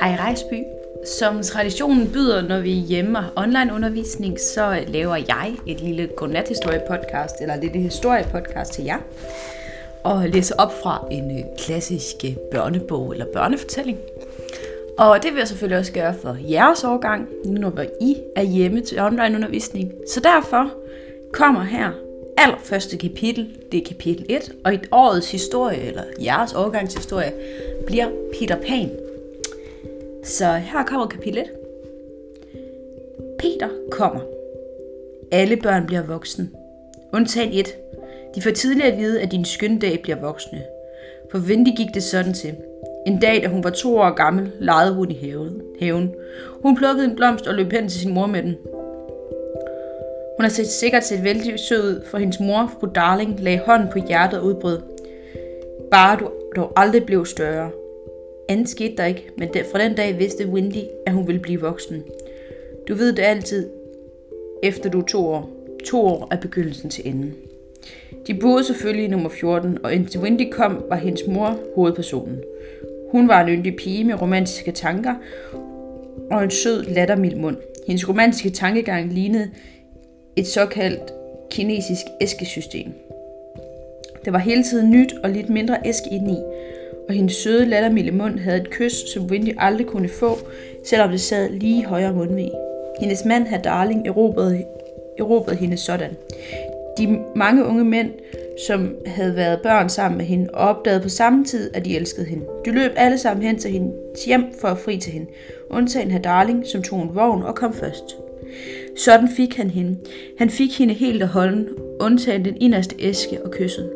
Hej Rejsby. Som traditionen byder, når vi er hjemme og online undervisning, så laver jeg et lille godnathistorie-podcast, eller lidt historie-podcast til jer, og læser op fra en øh, klassisk øh, børnebog eller børnefortælling. Og det vil jeg selvfølgelig også gøre for jeres årgang, nu når I er hjemme til online undervisning. Så derfor kommer her allerførste kapitel, det er kapitel 1, og i årets historie, eller jeres årgangshistorie, bliver Peter Pan. Så her kommer kapitel 1. Peter kommer. Alle børn bliver voksne. Undtagen et. De får tidligere at vide, at din skønne dag bliver voksne. For Wendy gik det sådan til. En dag, da hun var to år gammel, legede hun i haven. Hun plukkede en blomst og løb hen til sin mor med den. Hun har set sikkert set vældig sød ud, for hendes mor, fru Darling, lagde hånden på hjertet og udbrød. Bare du dog aldrig blev større. Andet skete der ikke, men fra den dag vidste Wendy, at hun ville blive voksen. Du ved det altid, efter du er to år. To år er begyndelsen til enden. De boede selvfølgelig i nummer 14, og indtil Wendy kom, var hendes mor hovedpersonen. Hun var en yndig pige med romantiske tanker og en sød, lattermild mund. Hendes romantiske tankegang lignede et såkaldt kinesisk æskesystem. Der var hele tiden nyt og lidt mindre æske indeni, og hendes søde, lattermilde mund havde et kys, som Wendy aldrig kunne få, selvom det sad lige højre mundvig. Hendes mand, herr Darling, erobrede, erobrede hende sådan. De mange unge mænd, som havde været børn sammen med hende, og opdagede på samme tid, at de elskede hende. De løb alle sammen hen til hendes hjem for at fri til hende, undtagen herr Darling, som tog en vogn og kom først. Sådan fik han hende. Han fik hende helt og holden, undtagen den inderste æske og kysset.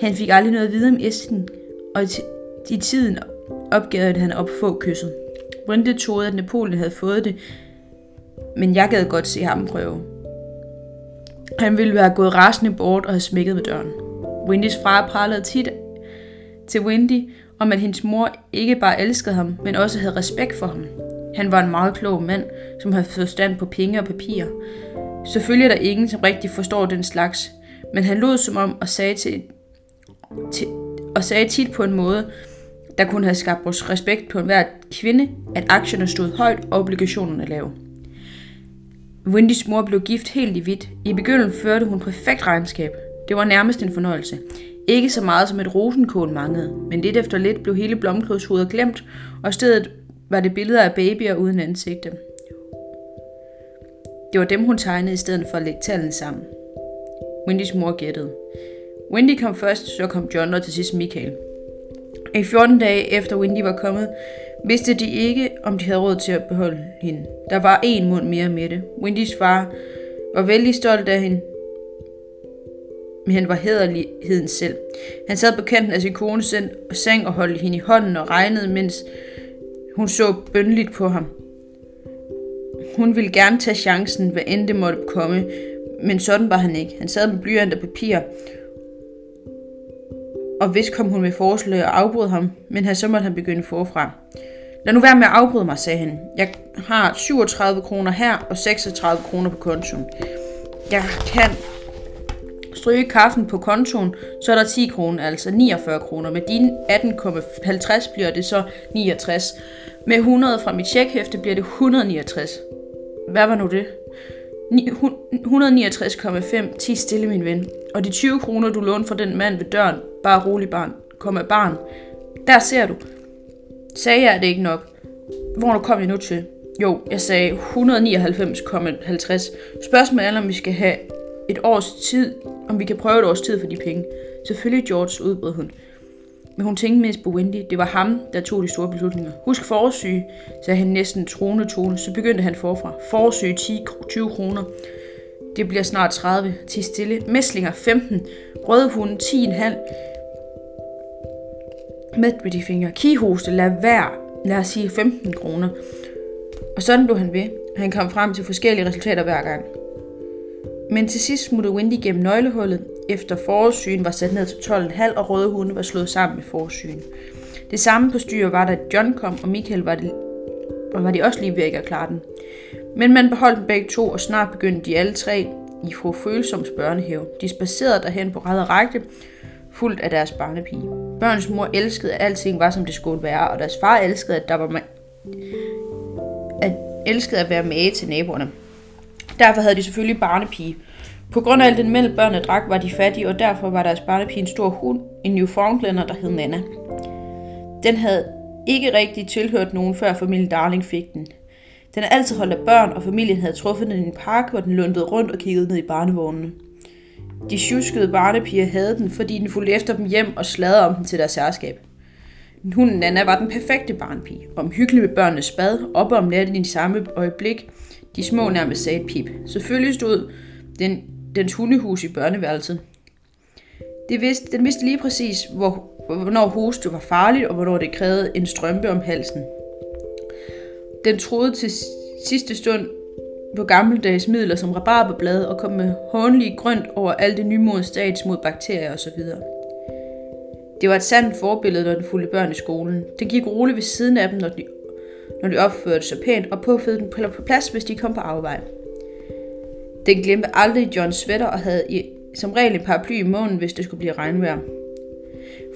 Han fik aldrig noget at vide om æsken, og i tiden opgavede han op få kysset. Brinde troede, at Napoleon havde fået det, men jeg gad godt se ham prøve. Han ville være gået rasende bort og have smækket med døren. Wendys far pralede tit til Wendy om, at hendes mor ikke bare elskede ham, men også havde respekt for ham. Han var en meget klog mand, som havde forstand på penge og papir. Selvfølgelig er der ingen, som rigtig forstår den slags, men han lod som om og sagde, til, til, og sagde tit på en måde, der kunne have skabt vores respekt på enhver kvinde, at aktierne stod højt og obligationerne lave. Wendys mor blev gift helt i hvidt. I begyndelsen førte hun perfekt regnskab. Det var nærmest en fornøjelse. Ikke så meget som et rosenkål manglede, men lidt efter lidt blev hele blomkålshovedet glemt, og stedet var det billeder af babyer uden ansigte. Det var dem, hun tegnede i stedet for at lægge tallene sammen. Wendys mor gættede. Wendy kom først, så kom John og til sidst Michael. I 14 dage efter Wendy var kommet, vidste de ikke, om de havde råd til at beholde hende. Der var en mund mere med det. Wendys far var vældig stolt af hende, men han var hederligheden selv. Han sad på kanten af sin kone og sang og holdt hende i hånden og regnede, mens hun så bønligt på ham. Hun ville gerne tage chancen, hvad end det måtte komme, men sådan var han ikke. Han sad med blyant og papir, og hvis kom hun med forslag og afbrød ham, men så måtte han begynde forfra. Lad nu være med at afbryde mig, sagde han. Jeg har 37 kroner her og 36 kroner på kontoen. Jeg kan stryge kaffen på kontoen, så er der 10 kroner, altså 49 kroner. Med dine 18,50 bliver det så 69. Med 100 fra mit tjekhæfte bliver det 169. Hvad var nu det? 169,5. Ti stille, min ven. Og de 20 kroner, du lånte fra den mand ved døren, bare rolig barn, kom med barn. Der ser du. Sagde jeg det ikke nok? Hvor kom jeg nu til? Jo, jeg sagde 199,50. Spørgsmålet er, om vi skal have et års tid, om vi kan prøve et års tid for de penge. Selvfølgelig, George, udbrød hun. Men hun tænkte mest på Wendy. Det var ham, der tog de store beslutninger. Husk forårssyge, sagde han næsten troende tone. Så begyndte han forfra. Forårssyge 10, 20 kroner. Det bliver snart 30. Til stille. Mæslinger 15. Røde hunde 10,5. Med de fingre. Kihoste, lad være. Lad os sige 15 kroner. Og sådan blev han ved. Han kom frem til forskellige resultater hver gang. Men til sidst smuttede Wendy gennem nøglehullet, efter forårssyn var sat ned til 12,5 og røde hunde var slået sammen med forårssyn. Det samme på styr var da John kom, og Michael var, det, og var de også lige ved at klare den. Men man beholdt dem begge to, og snart begyndte de alle tre i fru Følsoms børnehave. De spacerede derhen på ræd og række, fuldt af deres barnepige. Børns mor elskede, at alting var, som det skulle være, og deres far elskede, at der var ma- at elskede at være med til naboerne. Derfor havde de selvfølgelig barnepige. På grund af alt den mælk, børnene drak, var de fattige, og derfor var deres barnepige en stor hund, en Newfoundlander, der hed Nana. Den havde ikke rigtig tilhørt nogen, før familien Darling fik den. Den er altid holdt af børn, og familien havde truffet den i en park, hvor den lundede rundt og kiggede ned i barnevognene. De tjuskede barnepiger havde den, fordi den fulgte efter dem hjem og sladrede om den til deres særskab. Hunden Nana var den perfekte barnepige, omhyggelig med børnenes bad, op om natten i samme øjeblik. De små nærmest sagde et pip. Selvfølgelig stod den, dens hundehus i børneværelset. Det vidste, den vidste lige præcis, hvor, hvornår hoste var farligt, og hvornår det krævede en strømpe om halsen. Den troede til sidste stund på gammeldags midler som rabarberblad og kom med håndlige grønt over alt det nymodens stats mod bakterier osv. Det var et sandt forbillede, når den fulgte børn i skolen. Den gik roligt ved siden af dem, når de, når de opførte sig pænt, og puffede den på plads, hvis de kom på arbejde. Den glemte aldrig John sweater og havde i, som regel en paraply i månen, hvis det skulle blive regnvejr.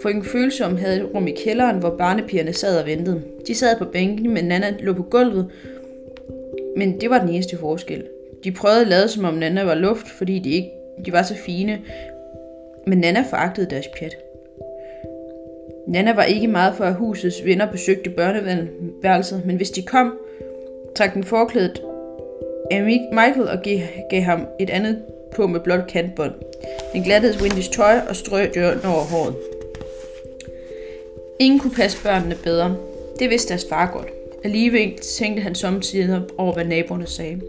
For en følsom havde et rum i kælderen, hvor barnepigerne sad og ventede. De sad på bænken, men Nana lå på gulvet, men det var den eneste forskel. De prøvede at lade som om Nana var luft, fordi de, ikke, de var så fine, men Nana foragtede deres pjat. Nana var ikke meget for, at husets venner besøgte børneværelset, men hvis de kom, trak den forklædet af Michael og gav, gav ham et andet på med blåt kantbånd. Den glattede Windys tøj og strøg døren over håret. Ingen kunne passe børnene bedre. Det vidste deres far godt. Alligevel tænkte han samtidig over, hvad naboerne sagde.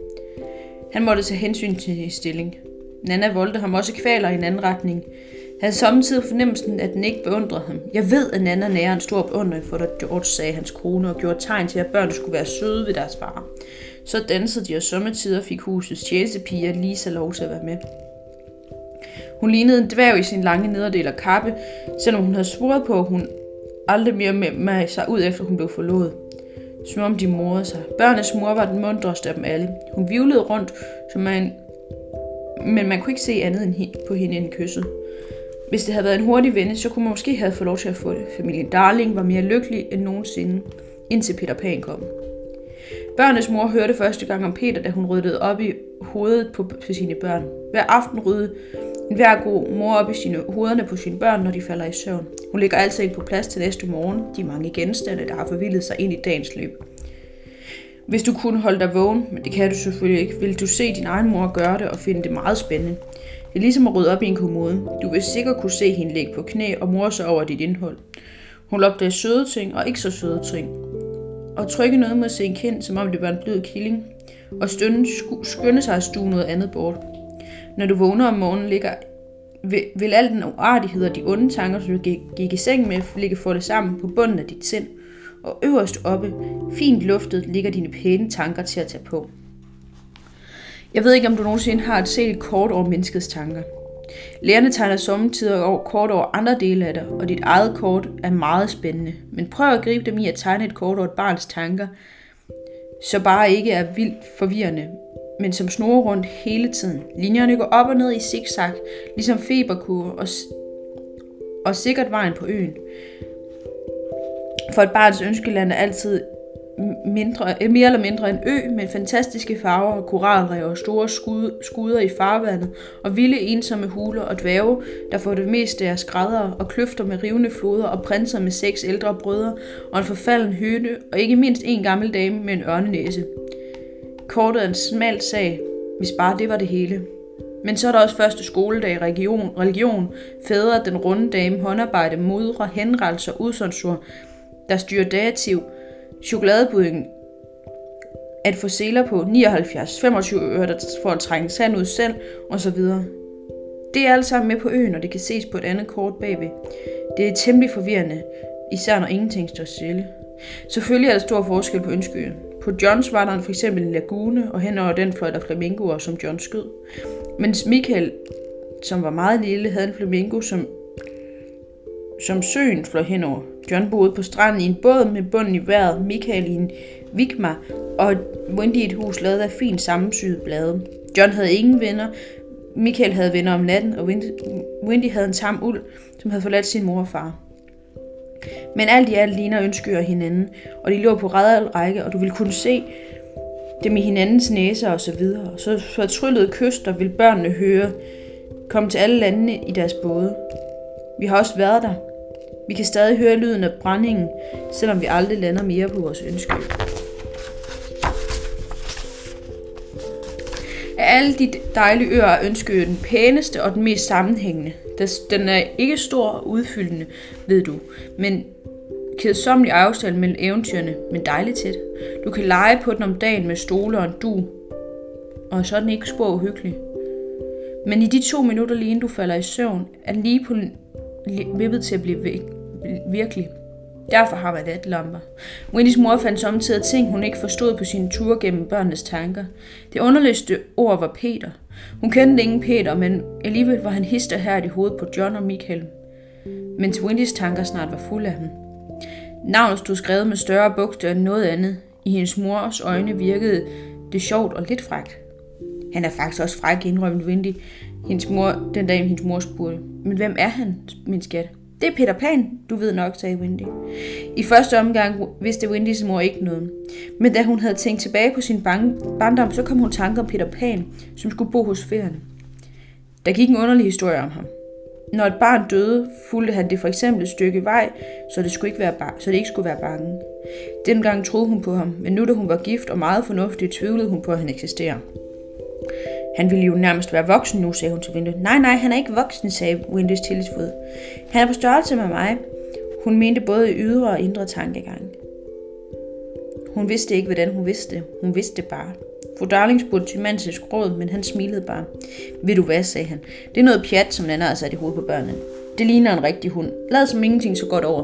Han måtte tage hensyn til sin stilling. Nana voldte ham også kvaler i en anden retning. Han havde samtidig fornemmelsen, at den ikke beundrede ham. Jeg ved, at Nana nærer en stor beundring for dig, George, sagde hans kone, og gjorde tegn til, at børn skulle være søde ved deres far. Så dansede de, og sommetider fik husets tjenestepiger Lisa lov til at være med. Hun lignede en dværg i sin lange nederdel og kappe, selvom hun havde svoret på, at hun aldrig mere med, mig sig ud efter hun blev forlovet som om de morede sig. Børnenes mor var den mundreste af dem alle. Hun vivlede rundt, som man, men man kunne ikke se andet end på hende end kysset. Hvis det havde været en hurtig vende, så kunne man måske have fået lov til at få det. Familien Darling var mere lykkelig end nogensinde, indtil Peter Pan kom. Børnenes mor hørte første gang om Peter, da hun ryddede op i hovedet på, på sine børn. Hver aften ryddede en hver god mor op i sine hovederne på sine børn, når de falder i søvn. Hun lægger altid ikke på plads til næste morgen, de mange genstande, der har forvildet sig ind i dagens løb. Hvis du kunne holde dig vågen, men det kan du selvfølgelig ikke, vil du se din egen mor gøre det og finde det meget spændende. Det er ligesom at rydde op i en kommode. Du vil sikkert kunne se hende ligge på knæ og morse sig over dit indhold. Hun opdager søde ting og ikke så søde ting. Og trykke noget med sin kind, som om det var en blød killing. Og stønne skynde sig at stue noget andet bort. Når du vågner om morgenen, ligger, vil, vil al den uartighed og de onde tanker, som du gik, gik i seng med, ligge det sammen på bunden af dit sind. Og øverst oppe, fint luftet, ligger dine pæne tanker til at tage på. Jeg ved ikke, om du nogensinde har set et kort over menneskets tanker. Lærerne tegner sommetider over kort over andre dele af dig, og dit eget kort er meget spændende. Men prøv at gribe dem i at tegne et kort over et barns tanker, så bare ikke er vildt forvirrende, men som snurrer rundt hele tiden. Linjerne går op og ned i zigzag, ligesom feberkurve og, og sikkert vejen på øen. For et barns ønskeland er altid mindre, øh, mere eller mindre en ø med fantastiske farver, og koralrev og store skud, skuder i farvandet, og vilde ensomme huler og dværge, der får det meste af skrædder og kløfter med rivende floder og prinser med seks ældre brødre og en forfalden høne og ikke mindst en gammel dame med en ørnenæse. Kortet er en smal sag, hvis bare det var det hele. Men så er der også første skoledag, region, religion fædre, den runde dame, håndarbejde, modre, henrettelser, udsonsur, der styrer dativ, chokoladebudding, at få seler på 79, 25 øre, der får at trænge sand ud selv, og så videre. Det er alt sammen med på øen, og det kan ses på et andet kort bagved. Det er temmelig forvirrende, især når ingenting står stille. Selvfølgelig er der stor forskel på ønskeøen. På Johns var der for eksempel en lagune, og henover den fløj der flamingoer, som John skød. Mens Michael, som var meget lille, havde en flamingo, som, som søen fløj henover. John boede på stranden i en båd med bunden i vejret, Michael i en vikma, og Wendy i et hus lavet af fint sammensyet blade. John havde ingen venner, Michael havde venner om natten, og Wendy havde en tam uld, som havde forladt sin mor og far. Men alt i alt ligner ønsker hinanden, og de lå på række, og du ville kunne se dem i hinandens næser og så videre. Så fortryllede kyster vil børnene høre, komme til alle landene i deres både. Vi har også været der. Vi kan stadig høre lyden af brændingen, selvom vi aldrig lander mere på vores ønske. Af alle de dejlige øer er Ønskeø den pæneste og den mest sammenhængende. Den er ikke stor og udfyldende, ved du, men kedsommelig afstand mellem eventyrene, men dejligt tæt. Du kan lege på den om dagen med stole og en du, og så er den ikke spor uhyggelig. Men i de to minutter lige inden du falder i søvn, er den lige på vippet til at blive væk, virkelig. Derfor har man lamper. Windys mor fandt samtidig ting, hun ikke forstod på sine ture gennem børnenes tanker. Det underligste ord var Peter. Hun kendte ingen Peter, men alligevel var han hister her i hovedet på John og Michael. Mens Windys tanker snart var fulde af ham. Navnet stod skrevet med større bogstaver end noget andet. I hendes mors øjne virkede det sjovt og lidt frækt. Han er faktisk også fræk, indrømte Wendy, hendes mor, den dag hendes mor spurgte. Men hvem er han, min skat? Det er Peter Pan, du ved nok, sagde Wendy. I første omgang vidste Wendys mor ikke noget. Men da hun havde tænkt tilbage på sin barndom, så kom hun tanke om Peter Pan, som skulle bo hos færen. Der gik en underlig historie om ham. Når et barn døde, fulgte han det for eksempel et stykke vej, så det, skulle ikke være bar- så det ikke skulle være bange. Dengang troede hun på ham, men nu da hun var gift og meget fornuftig, tvivlede hun på, at han eksisterer. Han ville jo nærmest være voksen nu, sagde hun til Windows. Nej, nej, han er ikke voksen, sagde Windows tillidsfuld. Han er på størrelse med mig. Hun mente både ydre og indre tankegang. Hun vidste ikke, hvordan hun vidste. Hun vidste bare. Fru Darling spurgte til mandens råd, men han smilede bare. Ved du hvad, sagde han. Det er noget pjat, som Nana har sat i hovedet på børnene. Det ligner en rigtig hund. Lad som ingenting så godt over.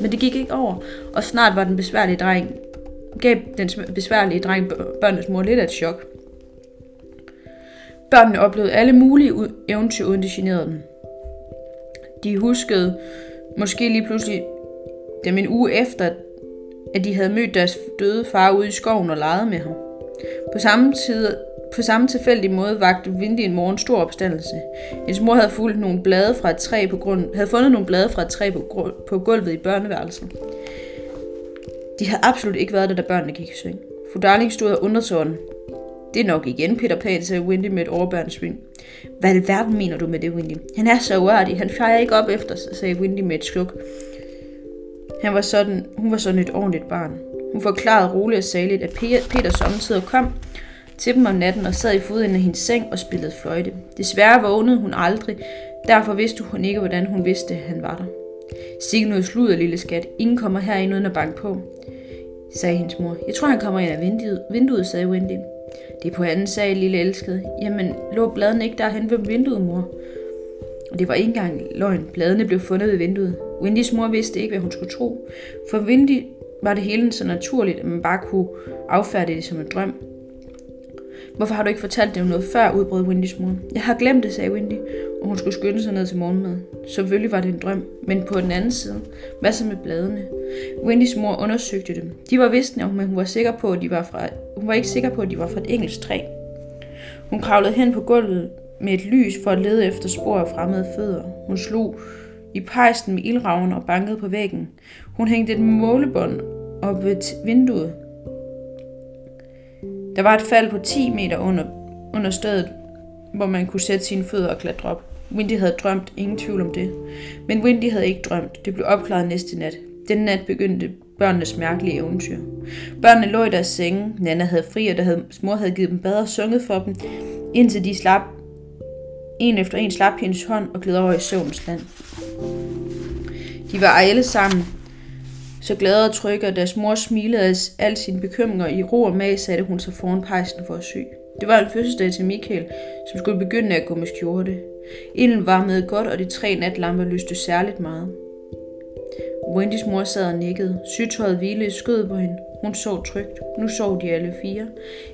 Men det gik ikke over, og snart var den besværlige dreng, gav den besværlige dreng børnenes mor lidt af et chok. Børnene oplevede alle mulige eventyr, uden det generede dem. De huskede måske lige pludselig dem en uge efter, at de havde mødt deres døde far ude i skoven og leget med ham. På samme, tid, på samme tilfældig måde vagte Vindy en morgen stor opstandelse. Hendes mor havde, fulgt nogle blade fra et træ på grund, havde fundet nogle blade fra et træ på, på gulvet i børneværelset. De havde absolut ikke været der, da børnene gik i seng. Fru Darling stod og undertårnen. Det er nok igen Peter Pan, sagde Wendy med et overbærende sving. Hvad i verden mener du med det, Wendy? Han er så uartig. Han fejrer ikke op efter sig, sagde Wendy med et sluk. Han var sådan, hun var sådan et ordentligt barn. Hun forklarede roligt og saligt, at Peter samtidig kom til dem om natten og sad i foden af hendes seng og spillede fløjte. Desværre vågnede hun aldrig, derfor vidste hun ikke, hvordan hun vidste, at han var der. Sig noget sludder, lille skat. Ingen kommer herind uden at banke på, sagde hendes mor. Jeg tror, han kommer ind af vinduet, vinduet sagde Wendy. Det er på anden sag, lille elskede. Jamen, lå bladene ikke derhen ved vinduet, mor? Og det var ikke engang løgn. Bladene blev fundet ved vinduet. Windys mor vidste ikke, hvad hun skulle tro. For Windy var det hele så naturligt, at man bare kunne affærdige det som en drøm. Hvorfor har du ikke fortalt dem noget før, udbrød Windys mor. Jeg har glemt det, sagde Windy, og hun skulle skynde sig ned til morgenmad. Selvfølgelig var det en drøm, men på den anden side, hvad så med bladene? Wendys mor undersøgte dem. De var visne, men hun var sikker på, at de var fra, hun var ikke sikker på, at de var fra et engelsk træ. Hun kravlede hen på gulvet med et lys for at lede efter spor af fremmede fødder. Hun slog i pejsen med ildraven og bankede på væggen. Hun hængte et målebånd op ved vinduet. Der var et fald på 10 meter under, under stedet, hvor man kunne sætte sine fødder og klatre op. Windy havde drømt, ingen tvivl om det. Men Windy havde ikke drømt. Det blev opklaret næste nat. Den nat begyndte børnenes mærkelige eventyr. Børnene lå i deres senge. Nana havde fri, og der havde, mor havde givet dem bad og sunget for dem, indtil de slap en efter en slap hendes hånd og gled over i søvnens land. De var alle sammen så glade og trygge, og deres mor smilede af al sine bekymringer i ro og mag, satte hun sig foran pejsen for at sy. Det var en fødselsdag til Michael, som skulle begynde at gå med skjorte. Ilden varmede godt, og de tre natlamper lyste særligt meget. Wendys mor sad og nikkede. Sygtøjet hvilede i skødet på hende. Hun sov trygt. Nu sov de alle fire.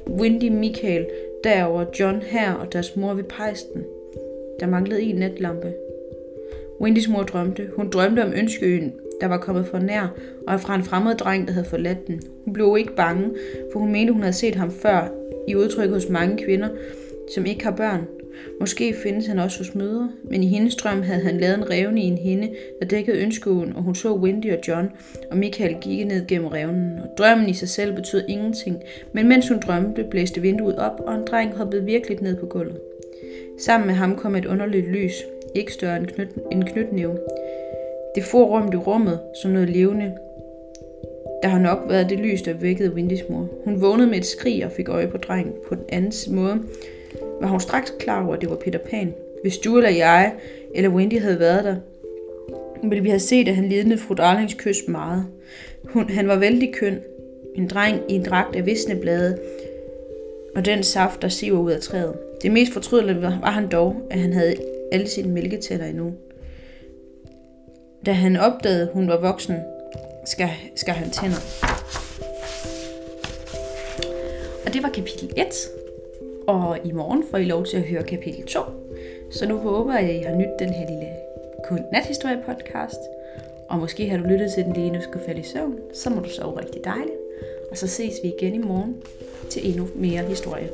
Wendy, Michael, derover John her og deres mor ved pejsten. Der manglede en natlampe. Wendys mor drømte. Hun drømte om ønskeøen, der var kommet for nær, og fra en fremmed dreng, der havde forladt den. Hun blev ikke bange, for hun mente, hun havde set ham før, i udtryk hos mange kvinder, som ikke har børn. Måske findes han også hos mødre, men i hendes drøm havde han lavet en revne i en hende, der dækkede ønskuen, og hun så Wendy og John og Michael gik ned gennem revnen. Og drømmen i sig selv betød ingenting, men mens hun drømte, blæste vinduet op, og en dreng hoppede virkelig ned på gulvet. Sammen med ham kom et underligt lys, ikke større end, knyt, en knytnæve. Det for rundt i rummet som noget levende. Der har nok været det lys, der vækkede Windys mor. Hun vågnede med et skrig og fik øje på drengen. På den anden måde var hun straks klar over, at det var Peter Pan. Hvis du eller jeg eller Wendy havde været der, ville vi have set, at han lidende fru Darlings kys meget. Hun, han var vældig køn. En dreng i en dragt af visne blade, og den saft, der siver ud af træet. Det mest fortrydelige var han dog, at han havde alle sine mælketænder endnu. Da han opdagede, at hun var voksen, skal, skal han tænder. Og det var kapitel 1. Og i morgen får I lov til at høre kapitel 2. Så nu håber jeg, at I har nydt den her lille nathistorie podcast. Og måske har du lyttet til den lige nu skal falde i søvn. Så må du sove rigtig dejligt. Og så ses vi igen i morgen til endnu mere historie.